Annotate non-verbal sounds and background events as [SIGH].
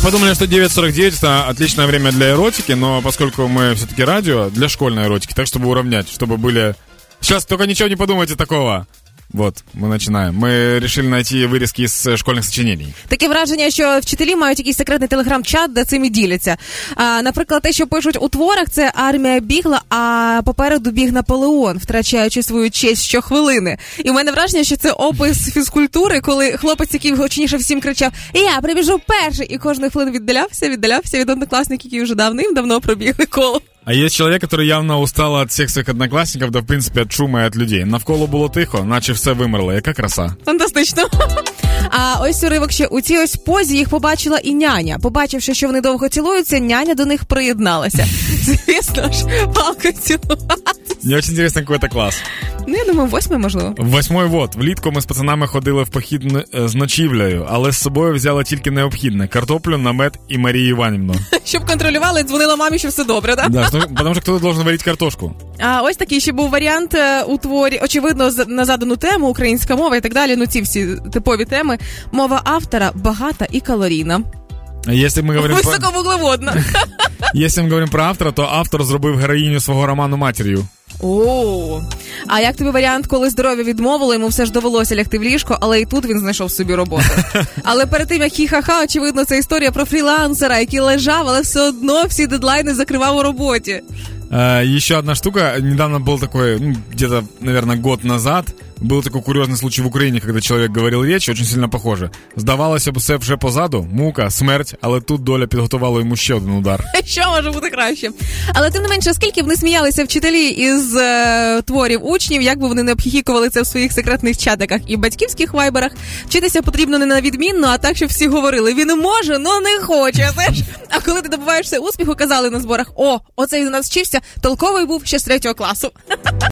Мы подумали, что 9.49 это отличное время для эротики, но поскольку мы все-таки радио, для школьной эротики, так чтобы уравнять, чтобы были... Сейчас только ничего не подумайте такого. Вот, ми починаємо. Ми вирішили знайти вирізки з школьних сочинень. Таке враження, що вчителі мають якийсь секретний телеграм-чат, де цим і діляться. А, Наприклад, те, що пишуть у творах, це армія бігла, а попереду біг Наполеон, втрачаючи свою честь щохвилини. І в мене враження, що це опис [LAUGHS] фізкультури, коли хлопець, який гучніше всім кричав: Я прибіжу перший, і кожної хвилини віддалявся, віддалявся від однокласників, які вже давним-давно пробігли коло. А є чоловік, який явно устал від всіх своїх однокласників, да в принципі від шуму і від людей. Навколо було тихо, наче все вимерло. Яка краса. Фантастично. [LAUGHS] А ось уривок ще у цій ось позі їх побачила і няня. Побачивши, що вони довго цілуються, няня до них приєдналася. [LAUGHS] Звісно ж, палка цілуватися. Мені дуже цікаво, який це клас. Ну, я думаю, восьмий, можливо. Восьмой вот. Влітку ми з пацанами ходили в похід з ночівлею, але з собою взяли тільки необхідне: картоплю, намет і Марію Іванівну. [LAUGHS] Щоб контролювали, дзвонила мамі, що все добре, так? Да, тому що хтось должен варити картошку. А ось такий ще був варіант е, у творі, очевидно, на задану тему, українська мова і так далі. Ну, ці всі типові теми. Мова автора багата і калорійна. Если мы говорим Високовуглеводна. [LAUGHS] Если мы говорим про автора, то автор зробив героїню свого роману матір'ю. О, а як тобі варіант, коли здоров'я відмовило, йому все ж довелося лягти в ліжко, але і тут він знайшов собі роботу. [LAUGHS] Але перед тим як хі-ха-ха, очевидно, це історія про фрілансера, який лежав, але все одно всі дедлайни закривав у роботі. Э, еще одна штука. Недавно был такой, ну, где-то, наверное, год назад, был такой курьезный случай в Україні, когда чоловік говорив речь, очень сильно похоже. Здавалося б, все вже позаду, мука, смерть, але тут доля підготувала йому ще один удар. [LAUGHS] Що може бути краще? Але тим не менше, скільки б не сміялися вчителі із е, творів учнів, як би вони не обхіхікували це в своїх секретних чатиках і батьківських вайберах, вчитися потрібно не на відмінно, а так, щоб всі говорили: він може, но не хоче. Знаєш? А коли ти добуваєшся успіху, казали на зборах: о, оцей у нас вчився, толковий був ще з третього класу.